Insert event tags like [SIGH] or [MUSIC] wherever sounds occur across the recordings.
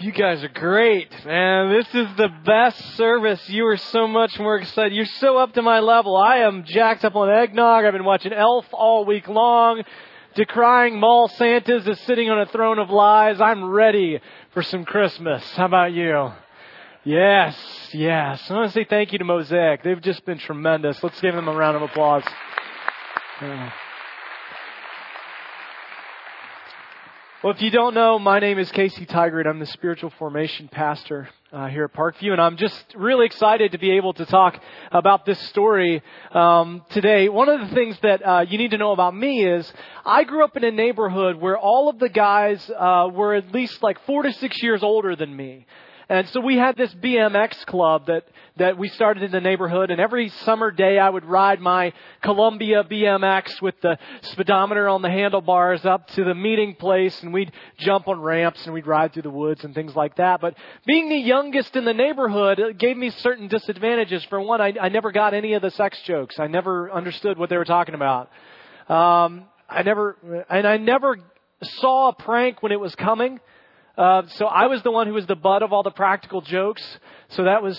You guys are great, man. This is the best service. You are so much more excited. You're so up to my level. I am jacked up on eggnog. I've been watching Elf all week long. Decrying mall Santas is sitting on a throne of lies. I'm ready for some Christmas. How about you? Yes, yes. I want to say thank you to Mosaic. They've just been tremendous. Let's give them a round of applause. Yeah. Well, if you don't know, my name is Casey Tigert. I'm the spiritual formation pastor uh, here at Parkview, and I'm just really excited to be able to talk about this story um, today. One of the things that uh, you need to know about me is I grew up in a neighborhood where all of the guys uh, were at least like four to six years older than me. And so we had this BMX club that, that we started in the neighborhood and every summer day I would ride my Columbia BMX with the speedometer on the handlebars up to the meeting place and we'd jump on ramps and we'd ride through the woods and things like that. But being the youngest in the neighborhood gave me certain disadvantages. For one, I, I never got any of the sex jokes. I never understood what they were talking about. Um, I never, and I never saw a prank when it was coming. Uh, so I was the one who was the butt of all the practical jokes. So that was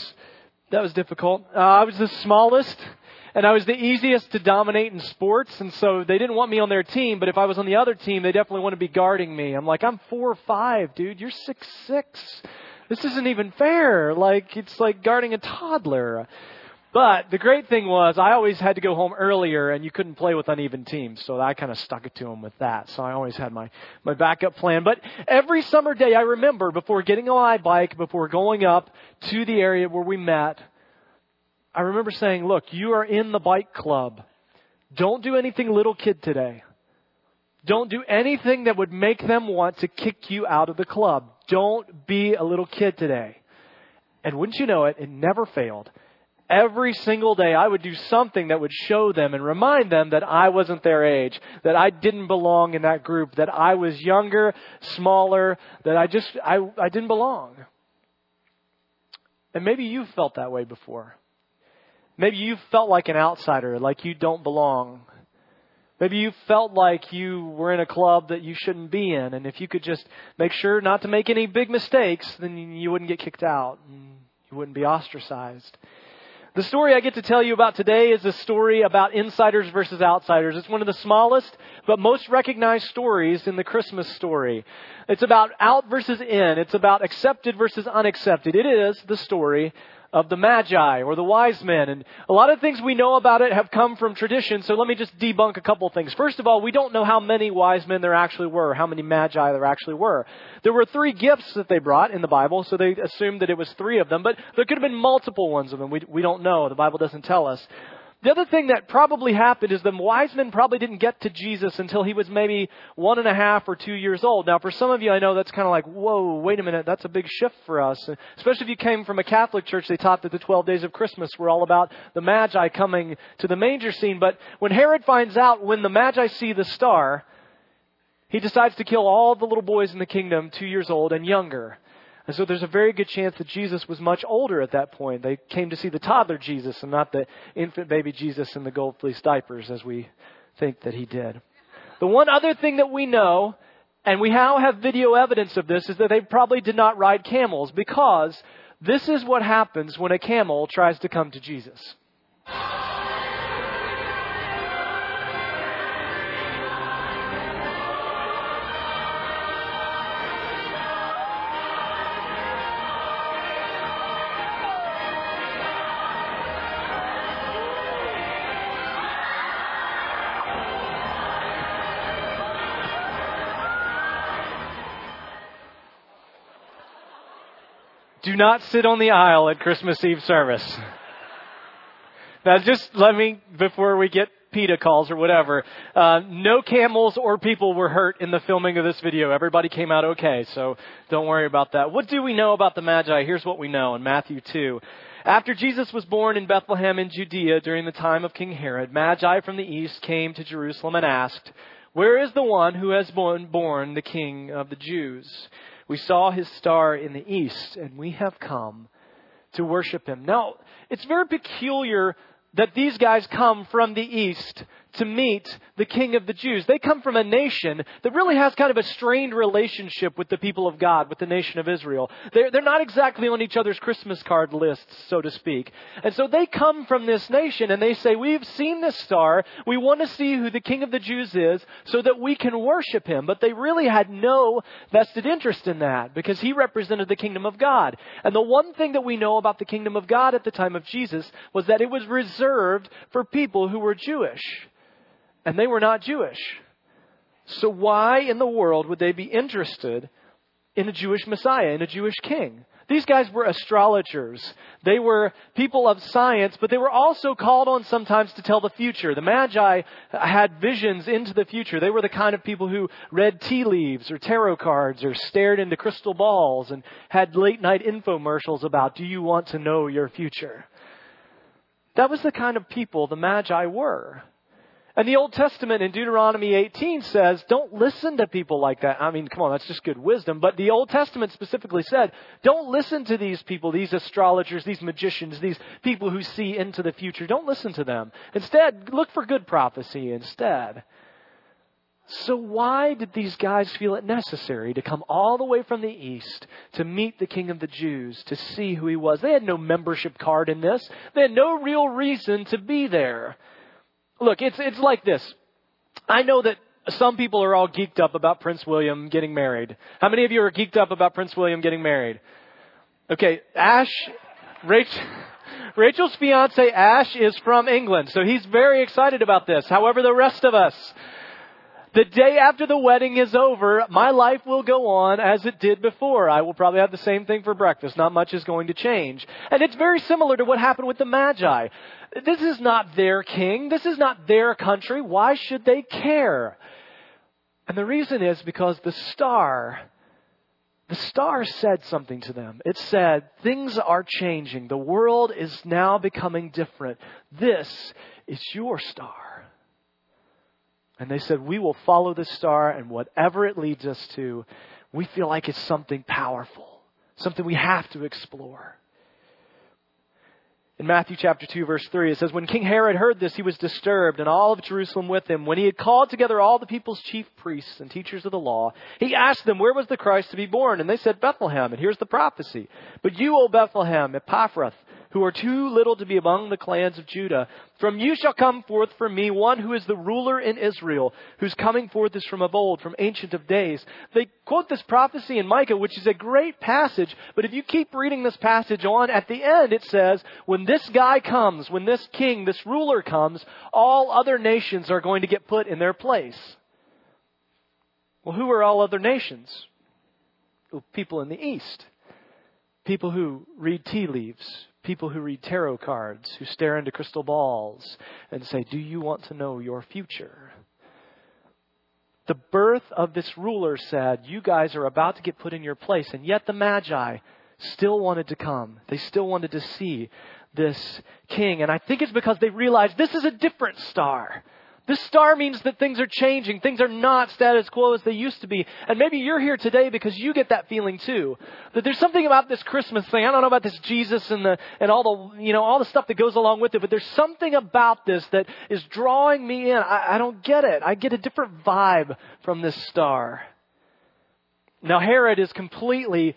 that was difficult. Uh, I was the smallest, and I was the easiest to dominate in sports. And so they didn't want me on their team. But if I was on the other team, they definitely want to be guarding me. I'm like, I'm four or five, dude. You're six six. This isn't even fair. Like it's like guarding a toddler. But the great thing was I always had to go home earlier and you couldn't play with uneven teams. So I kind of stuck it to them with that. So I always had my, my backup plan. But every summer day I remember before getting on my bike, before going up to the area where we met, I remember saying, look, you are in the bike club. Don't do anything little kid today. Don't do anything that would make them want to kick you out of the club. Don't be a little kid today. And wouldn't you know it, it never failed every single day I would do something that would show them and remind them that I wasn't their age, that I didn't belong in that group, that I was younger, smaller, that I just, I, I didn't belong. And maybe you've felt that way before. Maybe you felt like an outsider, like you don't belong. Maybe you felt like you were in a club that you shouldn't be in, and if you could just make sure not to make any big mistakes, then you wouldn't get kicked out. And you wouldn't be ostracized. The story I get to tell you about today is a story about insiders versus outsiders. It's one of the smallest but most recognized stories in the Christmas story. It's about out versus in. It's about accepted versus unaccepted. It is the story of the Magi or the wise men. And a lot of things we know about it have come from tradition, so let me just debunk a couple things. First of all, we don't know how many wise men there actually were, how many Magi there actually were. There were three gifts that they brought in the Bible, so they assumed that it was three of them, but there could have been multiple ones of them. We, we don't know. The Bible doesn't tell us. The other thing that probably happened is the wise men probably didn't get to Jesus until he was maybe one and a half or two years old. Now, for some of you, I know that's kind of like, whoa, wait a minute, that's a big shift for us. Especially if you came from a Catholic church, they taught that the 12 days of Christmas were all about the Magi coming to the manger scene. But when Herod finds out when the Magi see the star, he decides to kill all the little boys in the kingdom, two years old and younger. And so there's a very good chance that Jesus was much older at that point. They came to see the toddler Jesus and not the infant baby Jesus in the gold fleece diapers as we think that he did. The one other thing that we know, and we now have video evidence of this, is that they probably did not ride camels because this is what happens when a camel tries to come to Jesus. Do not sit on the aisle at Christmas Eve service. Now, just let me, before we get PETA calls or whatever, uh, no camels or people were hurt in the filming of this video. Everybody came out okay, so don't worry about that. What do we know about the Magi? Here's what we know in Matthew 2. After Jesus was born in Bethlehem in Judea during the time of King Herod, Magi from the east came to Jerusalem and asked, Where is the one who has been born the King of the Jews? We saw his star in the east, and we have come to worship him. Now, it's very peculiar that these guys come from the east to meet the king of the Jews. They come from a nation that really has kind of a strained relationship with the people of God, with the nation of Israel. They're, they're not exactly on each other's Christmas card lists, so to speak. And so they come from this nation and they say, we've seen this star. We want to see who the king of the Jews is so that we can worship him. But they really had no vested interest in that because he represented the kingdom of God. And the one thing that we know about the kingdom of God at the time of Jesus was that it was reserved for people who were Jewish and they were not Jewish. So why in the world would they be interested in a Jewish Messiah, in a Jewish king? These guys were astrologers. They were people of science, but they were also called on sometimes to tell the future. The Magi had visions into the future. They were the kind of people who read tea leaves or tarot cards or stared into crystal balls and had late night infomercials about, do you want to know your future? That was the kind of people the Magi were. And the Old Testament in Deuteronomy 18 says, don't listen to people like that. I mean, come on, that's just good wisdom. But the Old Testament specifically said, don't listen to these people, these astrologers, these magicians, these people who see into the future. Don't listen to them. Instead, look for good prophecy instead. So why did these guys feel it necessary to come all the way from the east to meet the king of the Jews, to see who he was? They had no membership card in this. They had no real reason to be there. Look, it's, it's like this. I know that some people are all geeked up about Prince William getting married. How many of you are geeked up about Prince William getting married? Okay, Ash, Rachel, [LAUGHS] Rachel's fiance Ash is from England, so he's very excited about this. However, the rest of us, the day after the wedding is over, my life will go on as it did before. I will probably have the same thing for breakfast. Not much is going to change. And it's very similar to what happened with the Magi. This is not their king. This is not their country. Why should they care? And the reason is because the star, the star said something to them. It said, things are changing. The world is now becoming different. This is your star. And they said, We will follow the star, and whatever it leads us to, we feel like it's something powerful, something we have to explore. In Matthew chapter 2 verse 3, it says, When King Herod heard this, he was disturbed, and all of Jerusalem with him. When he had called together all the people's chief priests and teachers of the law, he asked them, Where was the Christ to be born? And they said, Bethlehem. And here's the prophecy. But you, O Bethlehem, Ephrathah, who are too little to be among the clans of Judah. From you shall come forth for me one who is the ruler in Israel, whose coming forth is from of old, from ancient of days. They quote this prophecy in Micah, which is a great passage, but if you keep reading this passage on, at the end it says, when this guy comes, when this king, this ruler comes, all other nations are going to get put in their place. Well, who are all other nations? Well, people in the East. People who read tea leaves, people who read tarot cards, who stare into crystal balls and say, Do you want to know your future? The birth of this ruler said, You guys are about to get put in your place. And yet the Magi still wanted to come. They still wanted to see this king. And I think it's because they realized this is a different star. This star means that things are changing. Things are not status quo as they used to be. And maybe you're here today because you get that feeling too. That there's something about this Christmas thing. I don't know about this Jesus and the, and all the, you know, all the stuff that goes along with it, but there's something about this that is drawing me in. I, I don't get it. I get a different vibe from this star. Now Herod is completely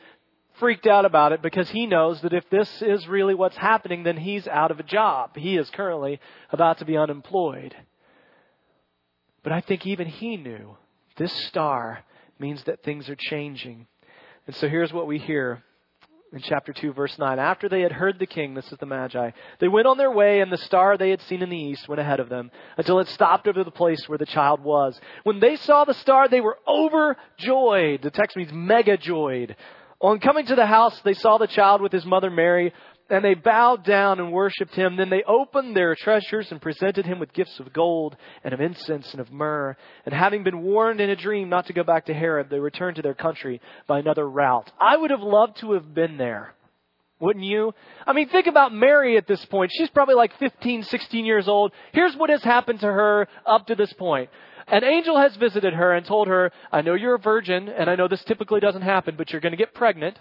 freaked out about it because he knows that if this is really what's happening, then he's out of a job. He is currently about to be unemployed. But I think even he knew this star means that things are changing. And so here's what we hear in chapter 2, verse 9. After they had heard the king, this is the Magi, they went on their way, and the star they had seen in the east went ahead of them until it stopped over the place where the child was. When they saw the star, they were overjoyed. The text means mega joyed. On coming to the house, they saw the child with his mother Mary and they bowed down and worshipped him. Then they opened their treasures and presented him with gifts of gold and of incense and of myrrh. And having been warned in a dream not to go back to Herod, they returned to their country by another route. I would have loved to have been there. Wouldn't you? I mean, think about Mary at this point. She's probably like 15, 16 years old. Here's what has happened to her up to this point. An angel has visited her and told her, I know you're a virgin, and I know this typically doesn't happen, but you're going to get pregnant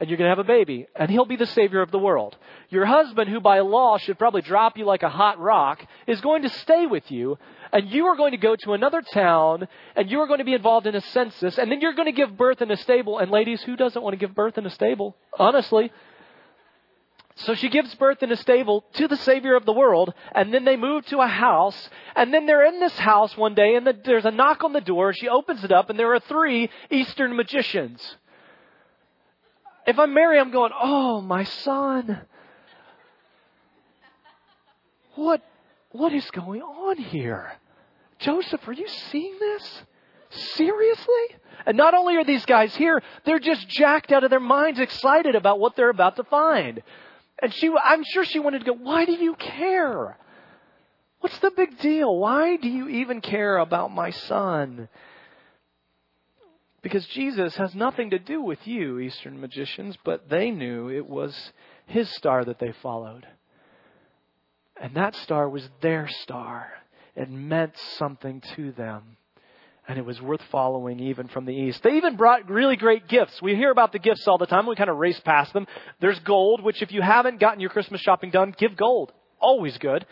and you're going to have a baby, and he'll be the savior of the world. Your husband, who by law should probably drop you like a hot rock, is going to stay with you, and you are going to go to another town, and you are going to be involved in a census, and then you're going to give birth in a stable. And ladies, who doesn't want to give birth in a stable? Honestly. So she gives birth in a stable to the Savior of the world, and then they move to a house, and then they're in this house one day, and the, there's a knock on the door. She opens it up, and there are three Eastern magicians. If I'm Mary, I'm going, oh, my son. What, what is going on here? Joseph, are you seeing this? Seriously? And not only are these guys here, they're just jacked out of their minds, excited about what they're about to find. And she, I'm sure she wanted to go, why do you care? What's the big deal? Why do you even care about my son? Because Jesus has nothing to do with you, Eastern magicians, but they knew it was his star that they followed. And that star was their star. It meant something to them. And it was worth following even from the east. They even brought really great gifts. We hear about the gifts all the time. We kind of race past them. There's gold, which if you haven't gotten your Christmas shopping done, give gold. Always good.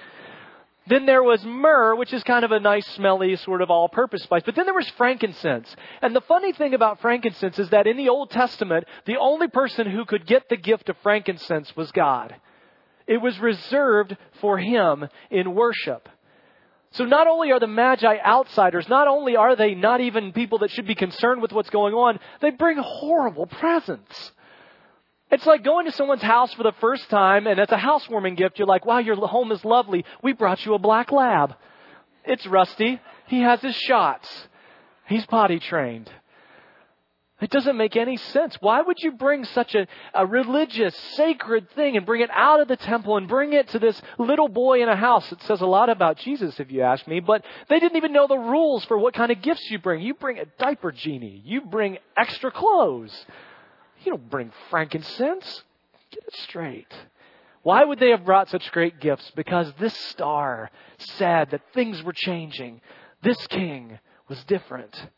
Then there was myrrh, which is kind of a nice, smelly, sort of all purpose spice. But then there was frankincense. And the funny thing about frankincense is that in the Old Testament, the only person who could get the gift of frankincense was God. It was reserved for Him in worship. So not only are the Magi outsiders, not only are they not even people that should be concerned with what's going on, they bring horrible presents. It's like going to someone's house for the first time and it's a housewarming gift. You're like, wow, your home is lovely. We brought you a black lab. It's rusty. He has his shots. He's potty trained. It doesn't make any sense. Why would you bring such a, a religious, sacred thing and bring it out of the temple and bring it to this little boy in a house? It says a lot about Jesus, if you ask me, but they didn't even know the rules for what kind of gifts you bring. You bring a diaper genie. You bring extra clothes. You don't bring frankincense. Get it straight. Why would they have brought such great gifts? Because this star said that things were changing. This king was different.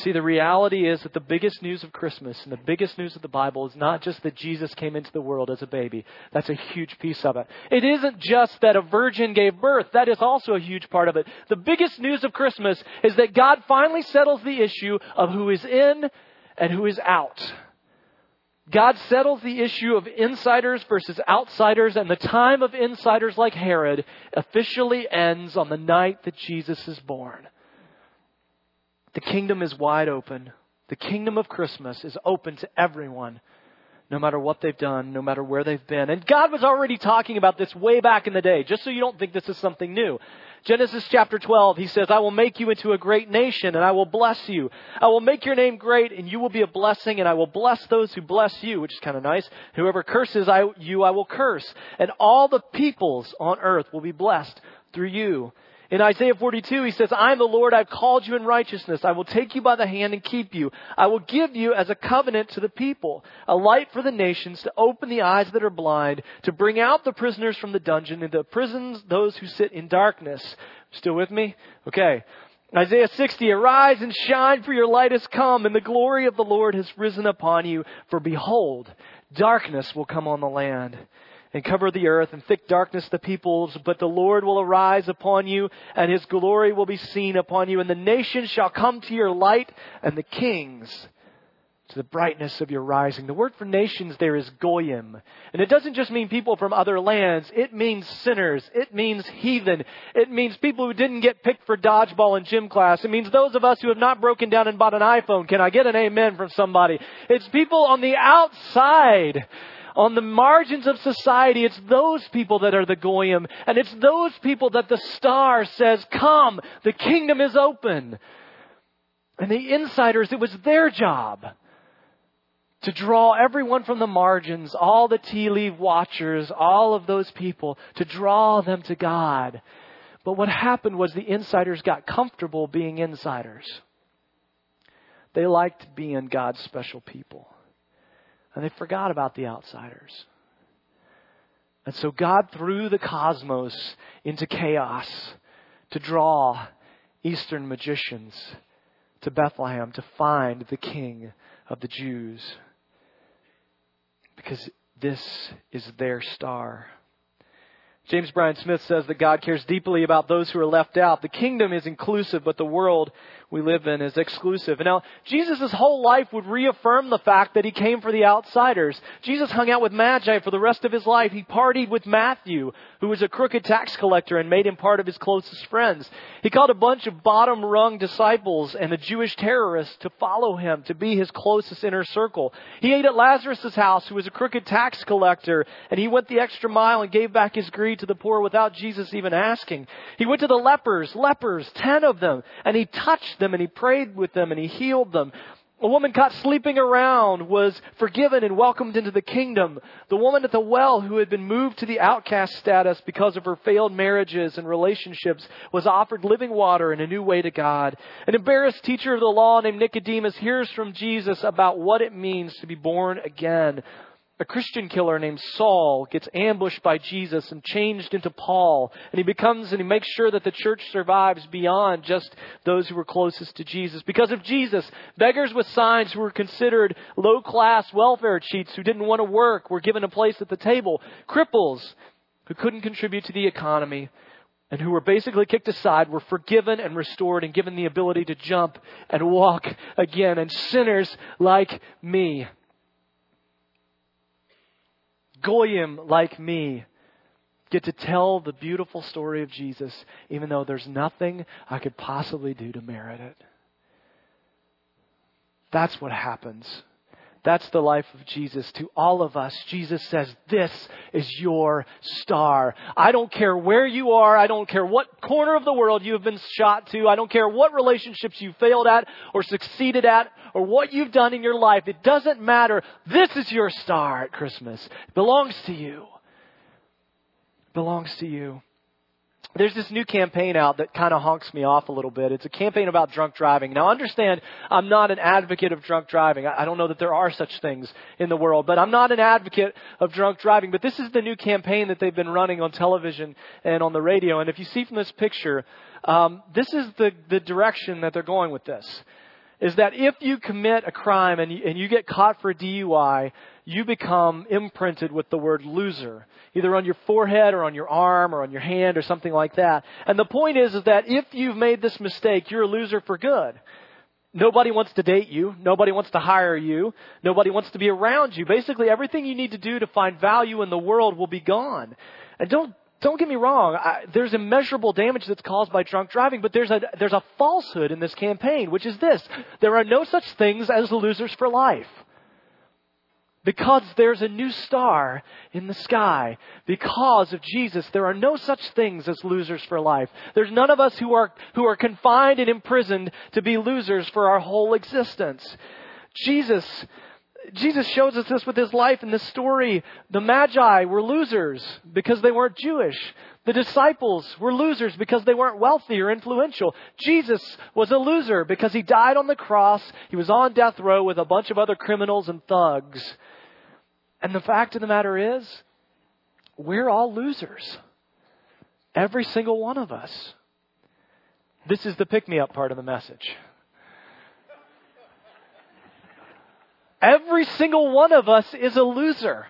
See, the reality is that the biggest news of Christmas and the biggest news of the Bible is not just that Jesus came into the world as a baby. That's a huge piece of it. It isn't just that a virgin gave birth. That is also a huge part of it. The biggest news of Christmas is that God finally settles the issue of who is in and who is out. God settles the issue of insiders versus outsiders, and the time of insiders like Herod officially ends on the night that Jesus is born. The kingdom is wide open. The kingdom of Christmas is open to everyone, no matter what they've done, no matter where they've been. And God was already talking about this way back in the day, just so you don't think this is something new. Genesis chapter 12, he says, I will make you into a great nation and I will bless you. I will make your name great and you will be a blessing and I will bless those who bless you, which is kind of nice. Whoever curses I, you, I will curse. And all the peoples on earth will be blessed through you. In Isaiah 42, he says, I am the Lord, I've called you in righteousness. I will take you by the hand and keep you. I will give you as a covenant to the people, a light for the nations, to open the eyes that are blind, to bring out the prisoners from the dungeon, into the prisons those who sit in darkness. Still with me? Okay. Isaiah 60, arise and shine for your light has come and the glory of the Lord has risen upon you. For behold, darkness will come on the land and cover the earth and thick darkness the peoples, but the Lord will arise upon you and his glory will be seen upon you and the nations shall come to your light and the kings to the brightness of your rising. The word for nations there is goyim. And it doesn't just mean people from other lands. It means sinners. It means heathen. It means people who didn't get picked for dodgeball in gym class. It means those of us who have not broken down and bought an iPhone. Can I get an amen from somebody? It's people on the outside on the margins of society, it's those people that are the goyim, and it's those people that the star says, come, the kingdom is open. And the insiders, it was their job to draw everyone from the margins, all the tea leaf watchers, all of those people, to draw them to God. But what happened was the insiders got comfortable being insiders. They liked being God's special people. And they forgot about the outsiders. And so God threw the cosmos into chaos to draw Eastern magicians to Bethlehem to find the king of the Jews. because this is their star. James Bryan Smith says that God cares deeply about those who are left out. The kingdom is inclusive, but the world we live in is exclusive. Now, Jesus' whole life would reaffirm the fact that he came for the outsiders. Jesus hung out with Magi for the rest of his life. He partied with Matthew, who was a crooked tax collector and made him part of his closest friends. He called a bunch of bottom rung disciples and a Jewish terrorist to follow him, to be his closest inner circle. He ate at Lazarus' house, who was a crooked tax collector, and he went the extra mile and gave back his greed to the poor without Jesus even asking. He went to the lepers, lepers, ten of them, and he touched them and he prayed with them and he healed them. A woman caught sleeping around was forgiven and welcomed into the kingdom. The woman at the well who had been moved to the outcast status because of her failed marriages and relationships was offered living water and a new way to God. An embarrassed teacher of the law named Nicodemus hears from Jesus about what it means to be born again a Christian killer named Saul gets ambushed by Jesus and changed into Paul. And he becomes and he makes sure that the church survives beyond just those who were closest to Jesus. Because of Jesus, beggars with signs who were considered low class welfare cheats who didn't want to work were given a place at the table. Cripples who couldn't contribute to the economy and who were basically kicked aside were forgiven and restored and given the ability to jump and walk again. And sinners like me goyim like me get to tell the beautiful story of Jesus, even though there's nothing I could possibly do to merit it. That's what happens. That's the life of Jesus. To all of us, Jesus says, This is your star. I don't care where you are. I don't care what corner of the world you have been shot to. I don't care what relationships you failed at or succeeded at or what you've done in your life. It doesn't matter. This is your star at Christmas. It belongs to you. It belongs to you there's this new campaign out that kind of honks me off a little bit. It's a campaign about drunk driving. Now, understand, I'm not an advocate of drunk driving. I don't know that there are such things in the world, but I'm not an advocate of drunk driving. But this is the new campaign that they've been running on television and on the radio. And if you see from this picture, um, this is the, the direction that they're going with this. Is that if you commit a crime and you, and you get caught for a DUI, you become imprinted with the word loser either on your forehead or on your arm or on your hand or something like that. And the point is, is that if you've made this mistake, you're a loser for good. Nobody wants to date you. Nobody wants to hire you. Nobody wants to be around you. Basically, everything you need to do to find value in the world will be gone. And don't don't get me wrong. I, there's immeasurable damage that's caused by drunk driving, but there's a there's a falsehood in this campaign, which is this: there are no such things as losers for life. Because there's a new star in the sky. Because of Jesus, there are no such things as losers for life. There's none of us who are, who are confined and imprisoned to be losers for our whole existence. Jesus, Jesus shows us this with his life in this story. The Magi were losers because they weren't Jewish. The disciples were losers because they weren't wealthy or influential. Jesus was a loser because he died on the cross. He was on death row with a bunch of other criminals and thugs. And the fact of the matter is, we're all losers. Every single one of us. This is the pick me up part of the message. Every single one of us is a loser.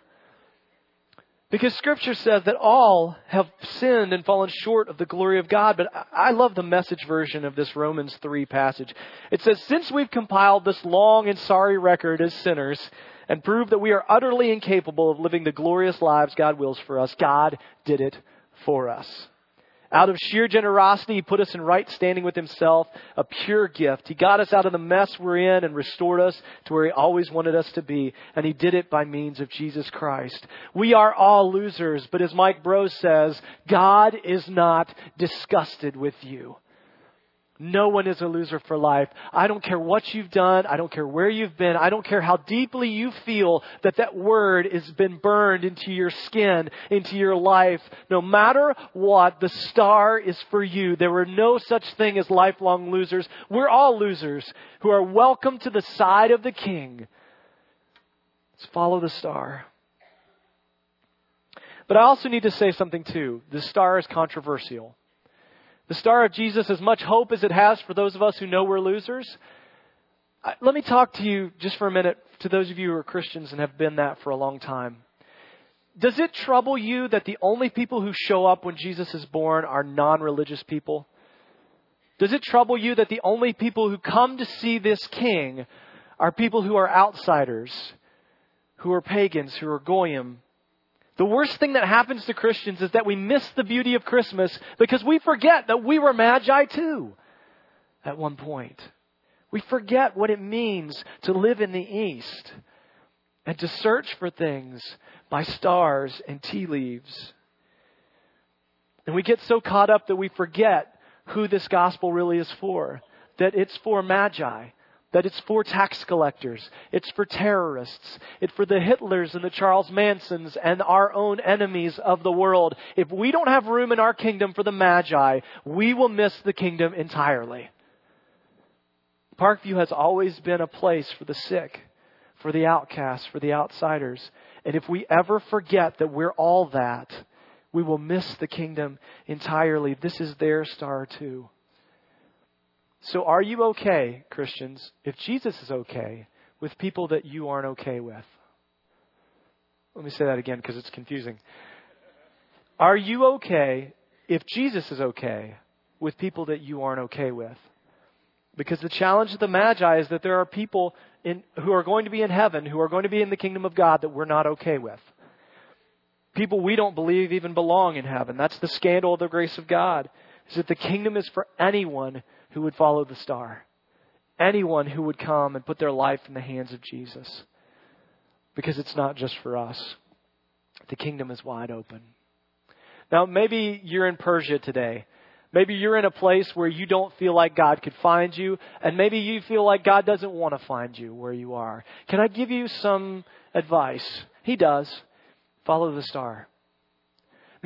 Because scripture says that all have sinned and fallen short of the glory of God. But I love the message version of this Romans 3 passage. It says, Since we've compiled this long and sorry record as sinners, and prove that we are utterly incapable of living the glorious lives God wills for us. God did it for us. Out of sheer generosity, He put us in right standing with Himself, a pure gift. He got us out of the mess we're in and restored us to where He always wanted us to be. And He did it by means of Jesus Christ. We are all losers, but as Mike Brose says, God is not disgusted with you. No one is a loser for life. I don't care what you've done. I don't care where you've been. I don't care how deeply you feel that that word has been burned into your skin, into your life. No matter what, the star is for you. There were no such thing as lifelong losers. We're all losers who are welcome to the side of the king. Let's follow the star. But I also need to say something too. The star is controversial. The star of Jesus, as much hope as it has for those of us who know we're losers, let me talk to you just for a minute, to those of you who are Christians and have been that for a long time. Does it trouble you that the only people who show up when Jesus is born are non religious people? Does it trouble you that the only people who come to see this king are people who are outsiders, who are pagans, who are goyim? The worst thing that happens to Christians is that we miss the beauty of Christmas because we forget that we were magi too at one point. We forget what it means to live in the East and to search for things by stars and tea leaves. And we get so caught up that we forget who this gospel really is for. That it's for magi. That it's for tax collectors. It's for terrorists. It's for the Hitlers and the Charles Mansons and our own enemies of the world. If we don't have room in our kingdom for the magi, we will miss the kingdom entirely. Parkview has always been a place for the sick, for the outcasts, for the outsiders. And if we ever forget that we're all that, we will miss the kingdom entirely. This is their star too. So are you okay, Christians, if Jesus is okay with people that you aren't okay with? Let me say that again because it's confusing. Are you okay if Jesus is okay with people that you aren't okay with? Because the challenge of the Magi is that there are people in, who are going to be in heaven, who are going to be in the kingdom of God that we're not okay with. People we don't believe even belong in heaven. That's the scandal of the grace of God. Is that the kingdom is for anyone who would follow the star. Anyone who would come and put their life in the hands of Jesus. Because it's not just for us. The kingdom is wide open. Now, maybe you're in Persia today Maybe you're in a place where you don't feel like God could find you, and maybe you feel like God doesn't want to find you where you are. Can I give you some advice? He does. Follow the star.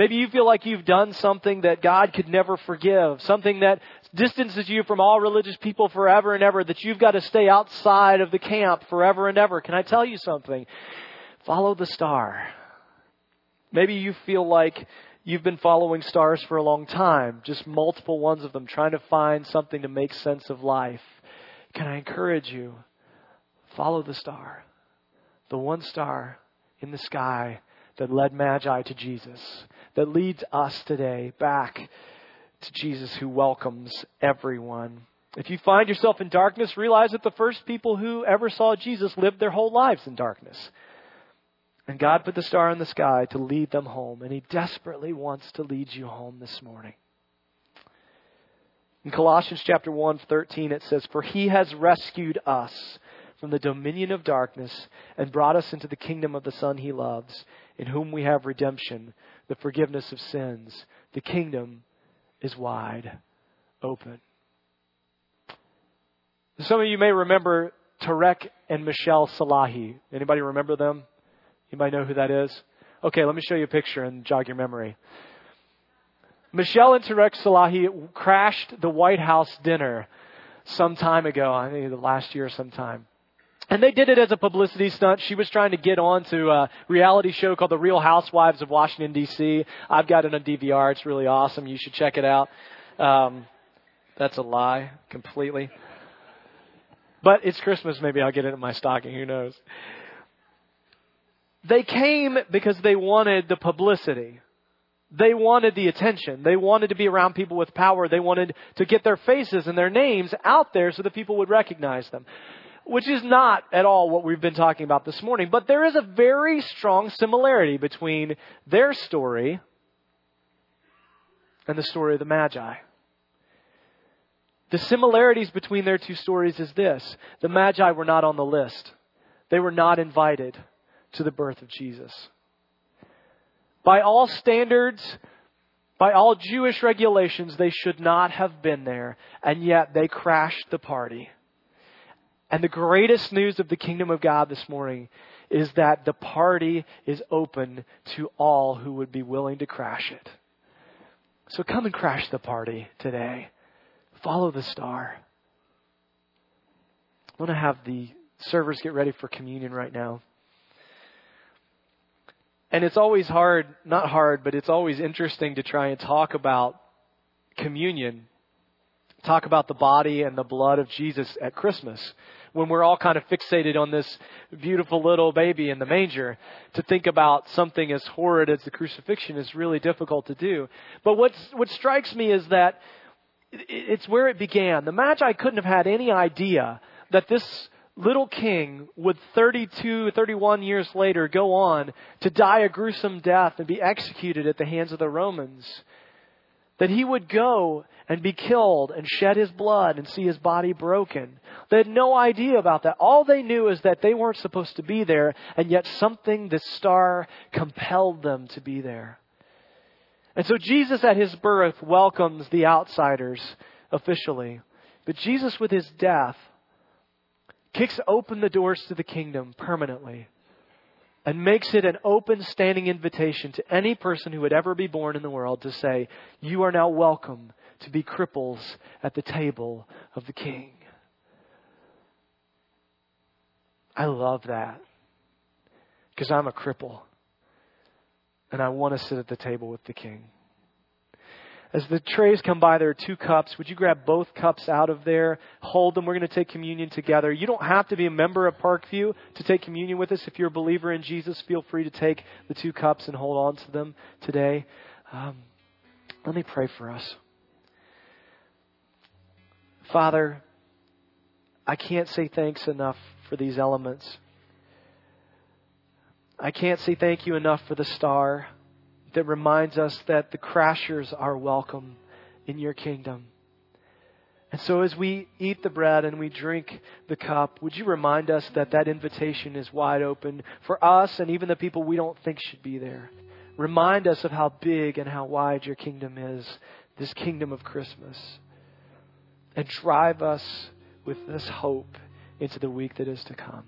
Maybe you feel like you've done something that God could never forgive, something that distances you from all religious people forever and ever, that you've got to stay outside of the camp forever and ever. Can I tell you something? Follow the star. Maybe you feel like you've been following stars for a long time, just multiple ones of them, trying to find something to make sense of life. Can I encourage you? Follow the star. The one star in the sky that led Magi to Jesus, that leads us today back to Jesus who welcomes everyone. If you find yourself in darkness, realize that the first people who ever saw Jesus lived their whole lives in darkness. And God put the star in the sky to lead them home, and He desperately wants to lead you home this morning. In Colossians chapter 1, 13, it says, For He has rescued us from the dominion of darkness and brought us into the kingdom of the Son He loves, in whom we have redemption, the forgiveness of sins. The kingdom is wide open. Some of you may remember Tarek and Michelle Salahi. Anybody remember them? Anybody know who that is? Okay, let me show you a picture and jog your memory. Michelle and Tarek Salahi crashed the White House dinner some time ago, I think the last year sometime. And they did it as a publicity stunt. She was trying to get on to a reality show called The Real Housewives of Washington, D.C. I've got it on DVR. It's really awesome. You should check it out. Um, that's a lie, completely. But it's Christmas. Maybe I'll get it in my stocking. Who knows? They came because they wanted the publicity. They wanted the attention. They wanted to be around people with power. They wanted to get their faces and their names out there so that people would recognize them. Which is not at all what we've been talking about this morning. But there is a very strong similarity between their story and the story of the Magi. The similarities between their two stories is this. The Magi were not on the list. They were not invited to the birth of Jesus. By all standards, by all Jewish regulations, they should not have been there, and yet they crashed the party. And the greatest news of the kingdom of God this morning is that the party is open to all who would be willing to crash it. So come and crash the party today. Follow the star. I want to have the servers get ready for communion right now. And it's always hard, not hard, but it's always interesting to try and talk about communion talk about the body and the blood of Jesus at Christmas when we're all kind of fixated on this beautiful little baby in the manger. To think about something as horrid as the crucifixion is really difficult to do. But what's, what strikes me is that it's where it began. The Magi couldn't have had any idea that this little king would 32, 31 years later go on to die a gruesome death and be executed at the hands of the Romans. That he would go and be killed and shed his blood and see his body broken. They had no idea about that. All they knew is that they weren't supposed to be there, and yet something, this star, compelled them to be there. And so Jesus at his birth welcomes the outsiders officially. But Jesus with his death kicks open the doors to the kingdom permanently and makes it an open standing invitation to any person who would ever be born in the world to say, You are now welcome to be cripples at the table of the king. I love that because I'm a cripple and I want to sit at the table with the king. As the trays come by, there are two cups. Would you grab both cups out of there? Hold them. We're going to take communion together. You don't have to be a member of Parkview to take communion with us. If you're a believer in Jesus, feel free to take the two cups and hold on to them today. Um, let me pray for us. Father, I can't say thanks enough for these elements. I can't say thank you enough for the star that reminds us that the crashers are welcome in your kingdom. And so as we eat the bread and we drink the cup, would you remind us that that invitation is wide open for us and even the people we don't think should be there? Remind us of how big and how wide your kingdom is, this kingdom of Christmas. And drive us with this hope into the week that is to come.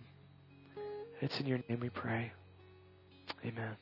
It's in your name we pray. Amen.